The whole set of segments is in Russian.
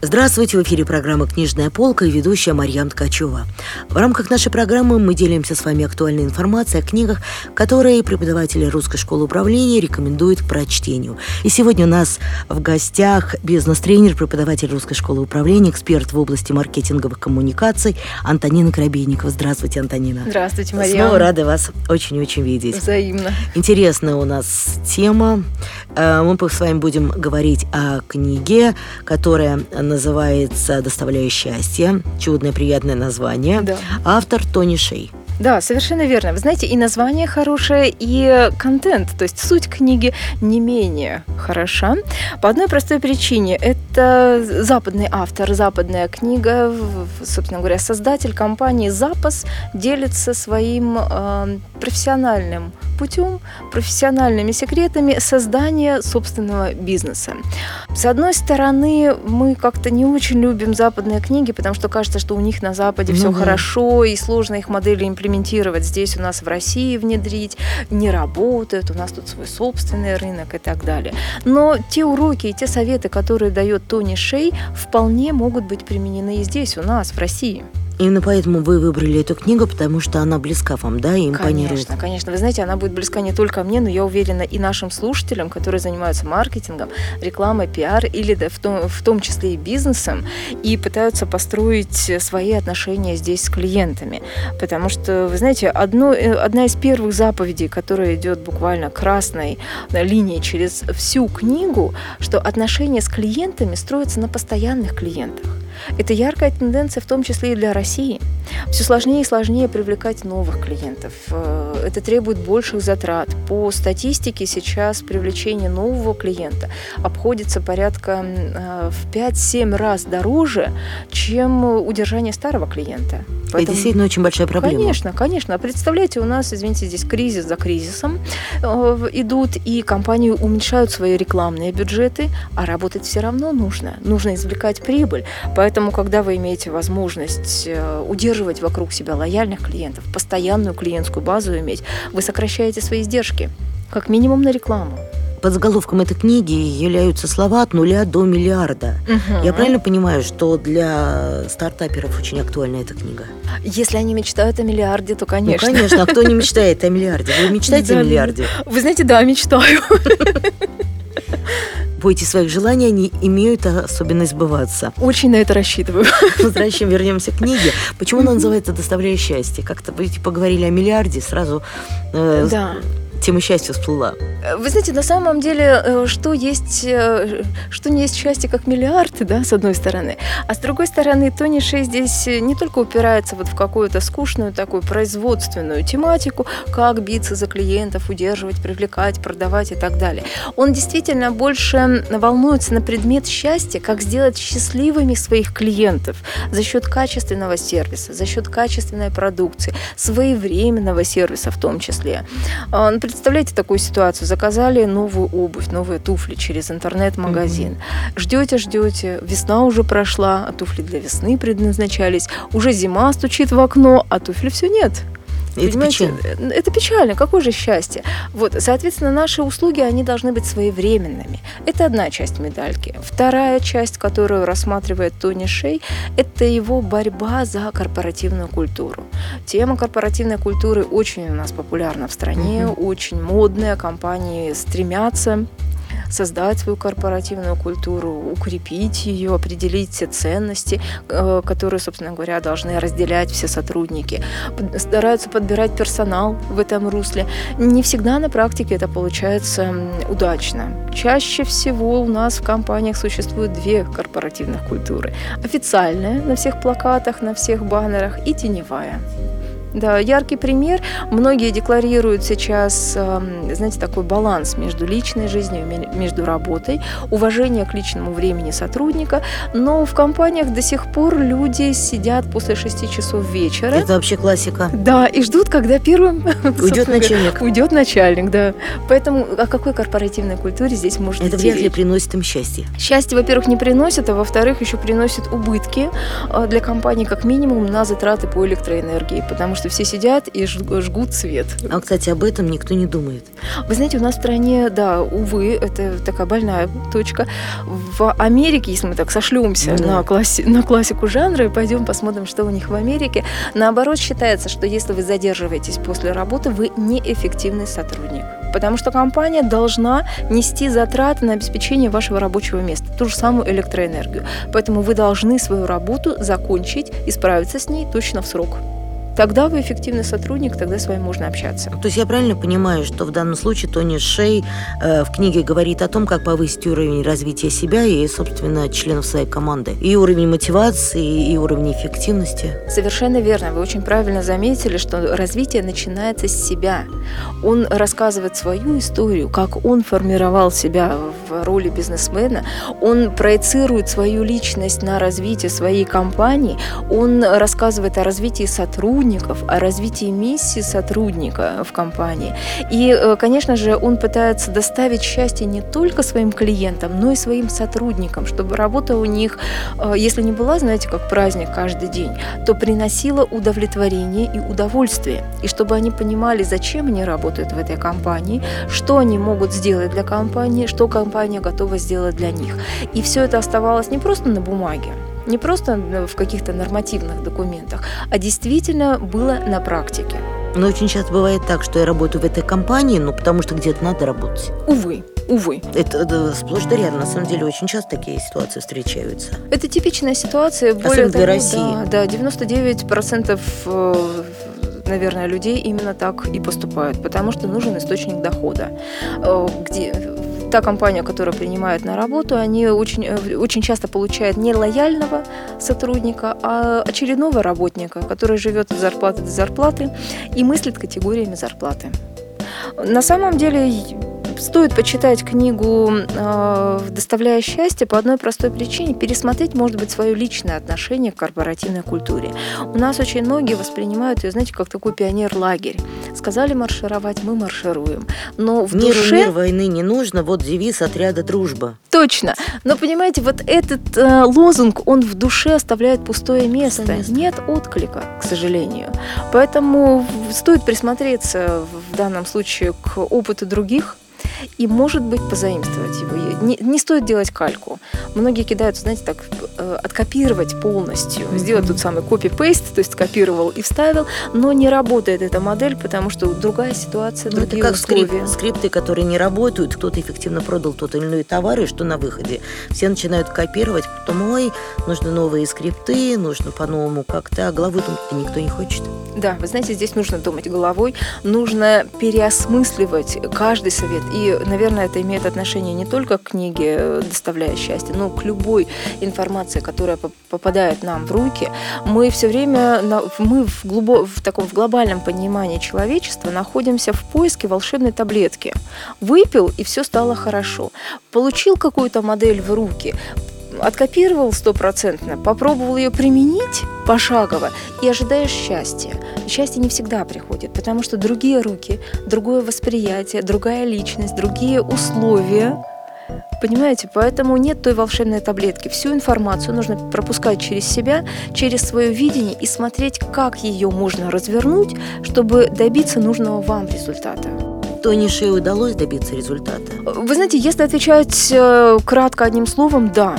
Здравствуйте, в эфире программа «Книжная полка» и ведущая Марьям Ткачева. В рамках нашей программы мы делимся с вами актуальной информацией о книгах, которые преподаватели Русской школы управления рекомендуют к прочтению. И сегодня у нас в гостях бизнес-тренер, преподаватель Русской школы управления, эксперт в области маркетинговых коммуникаций Антонина Коробейникова. Здравствуйте, Антонина. Здравствуйте, Марьям. Снова рада вас очень-очень видеть. Взаимно. Интересная у нас тема. Э, мы с вами будем говорить о книге, которая называется «Доставляя счастье». Чудное, приятное название. Да. Автор Тони Шей. Да, совершенно верно. Вы знаете, и название хорошее, и контент, то есть суть книги не менее хороша. По одной простой причине. Это западный автор, западная книга, собственно говоря, создатель компании «Запас» делится своим э, профессиональным путем, профессиональными секретами создания собственного бизнеса. С одной стороны, мы как-то не очень любим западные книги, потому что кажется, что у них на Западе ну, все да. хорошо, и сложно их модели имплементировать здесь у нас в России внедрить, не работает, у нас тут свой собственный рынок и так далее. Но те уроки и те советы, которые дает Тони Шей, вполне могут быть применены и здесь, у нас, в России. Именно поэтому вы выбрали эту книгу, потому что она близка вам, да, и импонирует. Конечно, конечно. Вы знаете, она будет близка не только мне, но я уверена и нашим слушателям, которые занимаются маркетингом, рекламой, пиар или да, в, том, в том числе и бизнесом, и пытаются построить свои отношения здесь с клиентами. Потому что, вы знаете, одно, э, одна из первых заповедей, которая идет буквально красной линией через всю книгу, что отношения с клиентами строятся на постоянных клиентах. Это яркая тенденция в том числе и для России. Все сложнее и сложнее привлекать новых клиентов. Э, это требует больших затрат. По статистике сейчас привлечение нового клиента обходится порядка э, в 5-7 раз дороже, чем удержание старого клиента. Поэтому... Это действительно очень большая проблема. Конечно, конечно. Представляете, у нас, извините, здесь кризис за кризисом э, идут, и компании уменьшают свои рекламные бюджеты, а работать все равно нужно. Нужно извлекать прибыль. Поэтому, когда вы имеете возможность э, удерживать вокруг себя лояльных клиентов, постоянную клиентскую базу иметь, вы сокращаете свои издержки, как минимум на рекламу под заголовком этой книги являются слова от нуля до миллиарда. Угу. Я правильно понимаю, что для стартаперов очень актуальна эта книга? Если они мечтают о миллиарде, то конечно. Ну, конечно. А кто не мечтает о миллиарде? Вы мечтаете о миллиарде? Вы знаете, да, мечтаю. Бойтесь своих желаний, они имеют особенность сбываться. Очень на это рассчитываю. Возвращаем, вернемся к книге. Почему она называется «Доставляя счастье»? Как-то вы поговорили о миллиарде, сразу э, да тема счастья всплыла? Вы знаете, на самом деле, э, что есть, э, что не есть счастье, как миллиарды, да, с одной стороны. А с другой стороны, Тони Шей здесь не только упирается вот в какую-то скучную такую производственную тематику, как биться за клиентов, удерживать, привлекать, продавать и так далее. Он действительно больше волнуется на предмет счастья, как сделать счастливыми своих клиентов за счет качественного сервиса, за счет качественной продукции, своевременного сервиса в том числе. Он представляете такую ситуацию? Заказали новую обувь, новые туфли через интернет-магазин. Mm-hmm. Ждете, ждете, весна уже прошла, а туфли для весны предназначались. Уже зима стучит в окно, а туфли все нет. Это печально. Это печально. Какое же счастье? Вот, соответственно, наши услуги, они должны быть своевременными. Это одна часть медальки. Вторая часть, которую рассматривает Тони Шей, это его борьба за корпоративную культуру. Тема корпоративной культуры очень у нас популярна в стране, угу. очень модная, компании стремятся создать свою корпоративную культуру, укрепить ее, определить все ценности, э, которые, собственно говоря, должны разделять все сотрудники. Стараются подбирать персонал в этом русле. Не всегда на практике это получается удачно. Чаще всего у нас в компаниях существует две корпоративных культуры. Официальная на всех плакатах, на всех баннерах и теневая. Да, яркий пример. Многие декларируют сейчас, эм, знаете, такой баланс между личной жизнью, между работой, уважение к личному времени сотрудника, но в компаниях до сих пор люди сидят после 6 часов вечера. Это вообще классика. Да, и ждут, когда первым уйдет начальник. Уйдет начальник, да. Поэтому о какой корпоративной культуре здесь может Это вряд ли приносит им счастье. Счастье, во-первых, не приносит, а во-вторых, еще приносит убытки э, для компании как минимум на затраты по электроэнергии, потому что что все сидят и жгут свет. А, кстати, об этом никто не думает. Вы знаете, у нас в стране, да, увы, это такая больная точка. В Америке, если мы так сошлемся да. на, класси на классику жанра и пойдем посмотрим, что у них в Америке, наоборот считается, что если вы задерживаетесь после работы, вы неэффективный сотрудник потому что компания должна нести затраты на обеспечение вашего рабочего места, ту же самую электроэнергию. Поэтому вы должны свою работу закончить и справиться с ней точно в срок тогда вы эффективный сотрудник, тогда с вами можно общаться. То есть я правильно понимаю, что в данном случае Тони Шей э, в книге говорит о том, как повысить уровень развития себя и, собственно, членов своей команды. И уровень мотивации, и уровень эффективности. Совершенно верно. Вы очень правильно заметили, что развитие начинается с себя. Он рассказывает свою историю, как он формировал себя в роли бизнесмена. Он проецирует свою личность на развитие своей компании. Он рассказывает о развитии сотрудников, сотрудников, о развитии миссии сотрудника в компании. И, э, конечно же, он пытается доставить счастье не только своим клиентам, но и своим сотрудникам, чтобы работа у них, э, если не была, знаете, как праздник каждый день, то приносила удовлетворение и удовольствие. И чтобы они понимали, зачем они работают в этой компании, что они могут сделать для компании, что компания готова сделать для них. И все это оставалось не просто на бумаге, не просто в каких-то нормативных документах, а действительно было на практике. Но очень часто бывает так, что я работаю в этой компании, ну, потому что где-то надо работать. Увы, увы. Это, это сплошь да рядом. На самом деле очень часто такие ситуации встречаются. Это типичная ситуация. Более Особенно того, для России. Да, да 99% э, наверное, людей именно так и поступают, потому что нужен источник дохода. Э, где та компания, которая принимает на работу, они очень, э, очень часто получают не лояльного сотрудника, а очередного работника, который живет от зарплаты до зарплаты и мыслит категориями зарплаты. На самом деле стоит почитать книгу э, «Доставляя счастье» по одной простой причине. Пересмотреть, может быть, свое личное отношение к корпоративной культуре. У нас очень многие воспринимают ее, знаете, как такой пионер-лагерь. Сказали маршировать, мы маршируем. Но в Миру душе... мир войны не нужно, вот девиз отряда «Дружба». Точно. Но, понимаете, вот этот э, лозунг, он в душе оставляет пустое место. место. Нет отклика, к сожалению. Поэтому стоит присмотреться в данном случае к опыту других, и, может быть, позаимствовать его. Не, не стоит делать кальку. Многие кидаются, знаете, так, э, откопировать полностью, mm-hmm. сделать тот самый копи-пейст, то есть скопировал и вставил, но не работает эта модель, потому что другая ситуация, ну, другие это как условия. Скрип, скрипты, которые не работают, кто-то эффективно продал тот или иной товар, и что на выходе? Все начинают копировать, потом, ой, нужны новые скрипты, нужно по-новому как-то, а головы думать никто не хочет. Да, вы знаете, здесь нужно думать головой, нужно переосмысливать каждый совет. Наверное, это имеет отношение не только к книге э, «Доставляя счастье», но к любой информации, которая попадает нам в руки. Мы все время, мы в, глубо, в таком в глобальном понимании человечества находимся в поиске волшебной таблетки. Выпил, и все стало хорошо. Получил какую-то модель в руки, откопировал стопроцентно, попробовал ее применить пошагово и ожидаешь счастья. счастье не всегда приходит, потому что другие руки, другое восприятие, другая личность, другие условия. Понимаете, поэтому нет той волшебной таблетки. Всю информацию нужно пропускать через себя, через свое видение и смотреть, как ее можно развернуть, чтобы добиться нужного вам результата. Тони Шей удалось добиться результата? Вы знаете, если отвечать э, кратко одним словом, да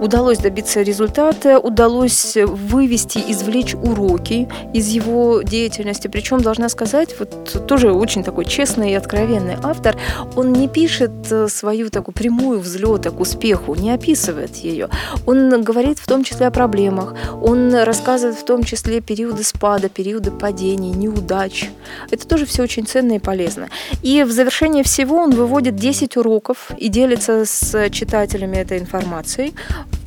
удалось добиться результата, удалось вывести, извлечь уроки из его деятельности. Причем, должна сказать, вот тоже очень такой честный и откровенный автор, он не пишет э, свою такую прямую взлета к успеху, не описывает ее. Он говорит в том числе о проблемах, он рассказывает в том числе периоды спада, периоды падений, неудач. Это тоже все очень ценно и полезно. И в завершение всего он выводит 10 уроков и делится с читателями этой информацией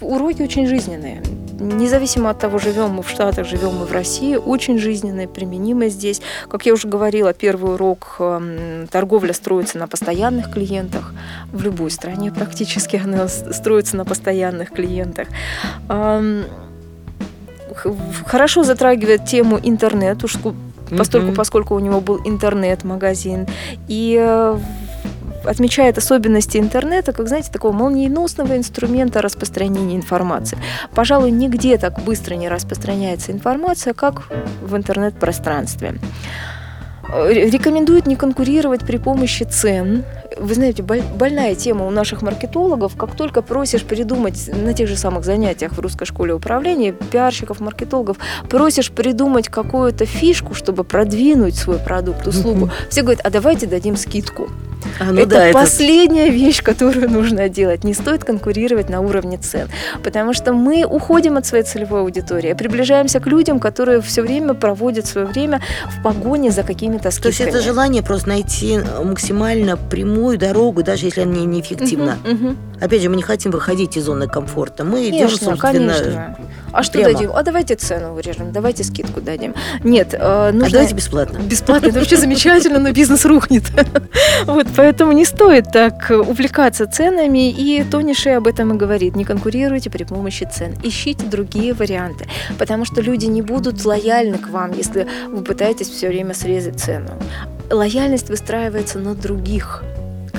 уроки очень жизненные. Независимо от того, живем мы в Штатах, живем мы в России, очень жизненные, применимые здесь. Как я уже говорила, первый урок эм, торговля строится на постоянных клиентах. В любой стране практически она строится на постоянных клиентах хорошо затрагивает тему интернет, уж поскольку, поскольку у него был интернет-магазин. И э, отмечает особенности интернета, как, знаете, такого молниеносного инструмента распространения информации. Пожалуй, нигде так быстро не распространяется информация, как в интернет-пространстве. Э, рекомендуют не конкурировать при помощи цен. Вы знаете, больная тема у наших маркетологов. Как только просишь придумать на тех же самых занятиях в русской школе управления, пиарщиков, маркетологов, просишь придумать какую-то фишку, чтобы продвинуть свой продукт, услугу, все говорят, а давайте дадим скидку. А, ну это да, последняя это... вещь, которую нужно делать. Не стоит конкурировать на уровне цен, потому что мы уходим от своей целевой аудитории, приближаемся к людям, которые все время проводят свое время в погоне за какими-то скидками. То есть это желание просто найти максимально прямую дорогу, даже если она неэффективна. Угу, угу. Опять же, мы не хотим выходить из зоны комфорта. Мы конечно, идем, собственно, конечно. А что прямо. дадим? А давайте цену вырежем, давайте скидку дадим. Нет, э, нужно... А давайте бесплатно. Бесплатно, это вообще замечательно, но бизнес рухнет. Вот, поэтому не стоит так увлекаться ценами, и Тони Шей об этом и говорит. Не конкурируйте при помощи цен, ищите другие варианты, потому что люди не будут лояльны к вам, если вы пытаетесь все время срезать цену. Лояльность выстраивается на других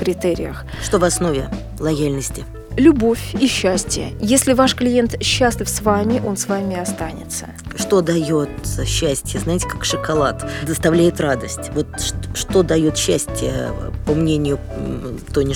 критериях. Что в основе лояльности? любовь и счастье. Если ваш клиент счастлив с вами, он с вами останется. Что дает счастье? Знаете, как шоколад доставляет радость. Вот что дает счастье, по мнению Тони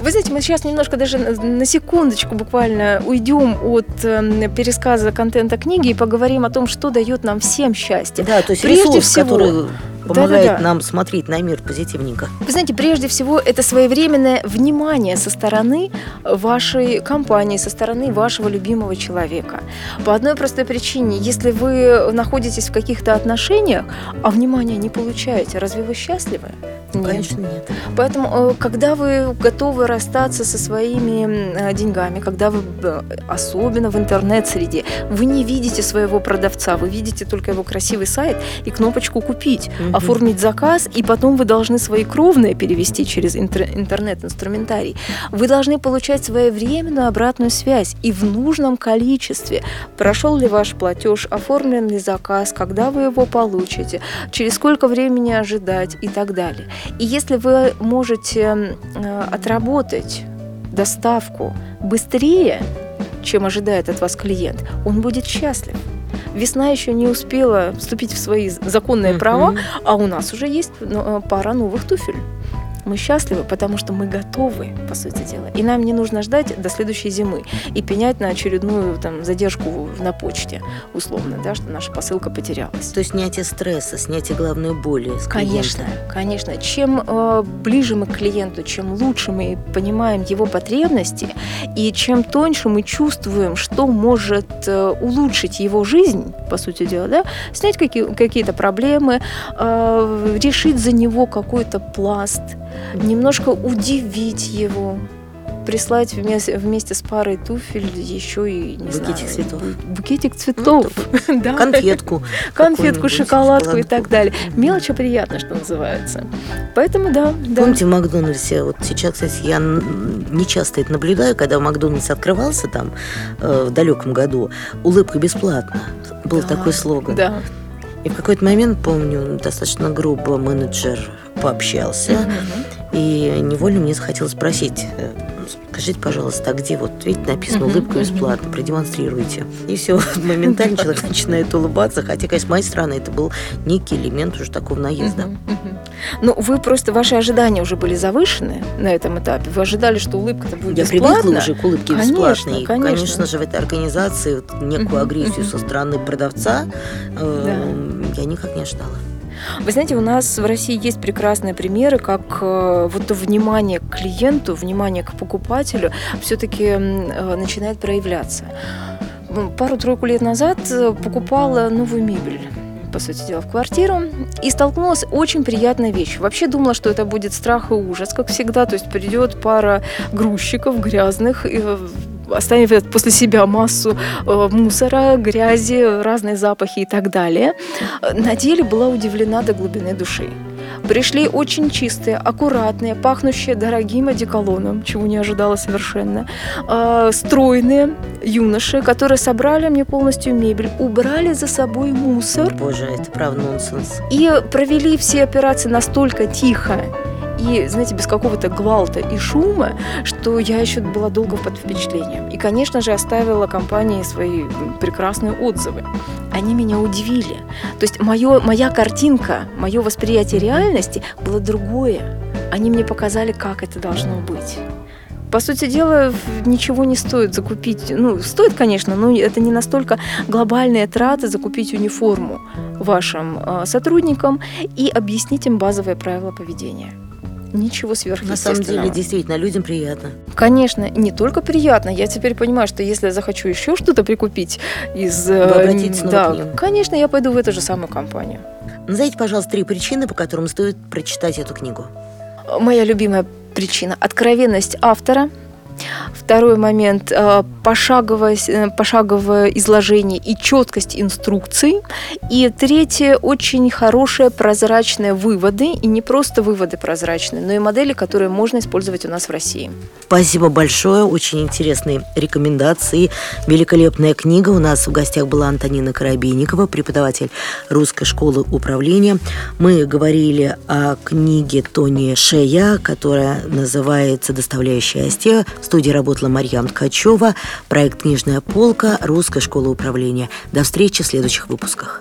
Вы знаете, мы сейчас немножко даже на секундочку буквально уйдем от э, пересказа контента книги и поговорим о том, что дает нам всем счастье. Да, то есть Прежде ресурс, всего, который помогает да, да, да. нам смотреть на мир позитивненько. Вы знаете, прежде всего, это своевременное внимание со стороны вашей компании, со стороны вашего любимого человека. По одной простой причине, если вы находитесь в каких-то отношениях, а внимания не получаете, разве вы счастливы? Нет. Конечно, нет. Поэтому, э, когда вы готовы расстаться со своими э, деньгами, когда вы, э, особенно в интернет-среде, вы не видите своего продавца, вы видите только его красивый сайт и кнопочку «Купить», угу. оформить заказ, и потом вы должны свои кровные перевести через интернет-инструментарий. Вы должны получать своевременную обратную связь и в нужном количестве. Прошел ли ваш платеж, оформлен ли заказ, когда вы его получите, через сколько времени ожидать и так далее. И если вы можете э, отработать доставку быстрее, чем ожидает от вас клиент, он будет счастлив. Весна еще не успела вступить в свои законные права, а у нас уже есть ну, э, пара новых туфель мы счастливы, потому что мы готовы, по сути дела. И нам не нужно ждать до следующей зимы и пенять на очередную там, задержку на почте, условно, да, что наша посылка потерялась. То есть снятие стресса, снятие главной боли Конечно, конечно. Чем э, ближе мы к клиенту, чем лучше мы понимаем его потребности, и чем тоньше мы чувствуем, что может э, улучшить его жизнь, по сути дела, да, снять какие- какие-то проблемы, э, решить за него какой-то пласт, немножко удивить его, прислать вместе, вместе с парой туфель еще и не букетик знаю, цветов. Букетик цветов, ну, да. конфетку, конфетку, шоколадку и так далее. Мелочи приятно, что называется. Поэтому да, да. Помните в Макдональдсе? Вот сейчас, кстати, я не часто это наблюдаю, когда Макдональдс открывался там э, в далеком году, улыбка бесплатно. Был да, такой слоган. Да. И в какой-то момент, помню, достаточно грубо менеджер пообщался, mm-hmm. и невольно мне захотелось спросить, э, скажите, пожалуйста, а где вот, видите, написано улыбка бесплатно, продемонстрируйте. И все, моментально человек начинает улыбаться, хотя, конечно, с моей стороны это был некий элемент уже такого наезда. Ну, вы просто, ваши ожидания уже были завышены на этом этапе. Вы ожидали, что улыбка-то будет Я бесплатна. привыкла уже к улыбке конечно, бесплатной. Конечно. конечно же, в этой организации вот некую агрессию со стороны продавца э, я никак не ожидала. Вы знаете, у нас в России есть прекрасные примеры, как э, вот внимание к клиенту, внимание к покупателю все-таки э, начинает проявляться. Пару-тройку лет назад э, покупала новую мебель по сути дела, в квартиру и столкнулась очень приятная вещь. Вообще думала, что это будет страх и ужас, как всегда. То есть придет пара грузчиков грязных, и оставит после себя массу э, мусора, грязи, разные запахи и так далее. На деле была удивлена до глубины души. Пришли очень чистые, аккуратные, пахнущие дорогим одеколоном, чего не ожидала совершенно, э, стройные юноши, которые собрали мне полностью мебель, убрали за собой мусор. Боже, это правда нонсенс. И провели все операции настолько тихо и, знаете, без какого-то гвалта и шума, что я еще была долго под впечатлением. И, конечно же, оставила компании свои прекрасные отзывы. Они меня удивили. То есть моё, моя картинка, мое восприятие реальности было другое. Они мне показали, как это должно быть. По сути дела, ничего не стоит закупить. Ну, стоит, конечно, но это не настолько глобальные траты закупить униформу вашим э, сотрудникам и объяснить им базовые правила поведения. Ничего На сверхъестественного. самом деле, действительно, людям приятно. Конечно, не только приятно. Я теперь понимаю, что если я захочу еще что-то прикупить из... э, Вы обратитесь снова да, к ним. конечно, я пойду в эту же самую компанию. Назовите, пожалуйста, три причины, по которым стоит прочитать эту книгу. Моя любимая причина – откровенность автора. Второй момент э, – пошаговое, э, пошаговое изложение и четкость инструкций. И третье – очень хорошие прозрачные выводы. И не просто выводы прозрачные, но и модели, которые можно использовать у нас в России. Спасибо большое, очень интересные рекомендации, великолепная книга. У нас в гостях была Антонина Коробейникова, преподаватель Русской школы управления. Мы говорили о книге Тони Шея, которая называется «Доставляя счастье». Студии работала Марьям Ткачева, проект «Книжная полка», Русская школа управления. До встречи в следующих выпусках.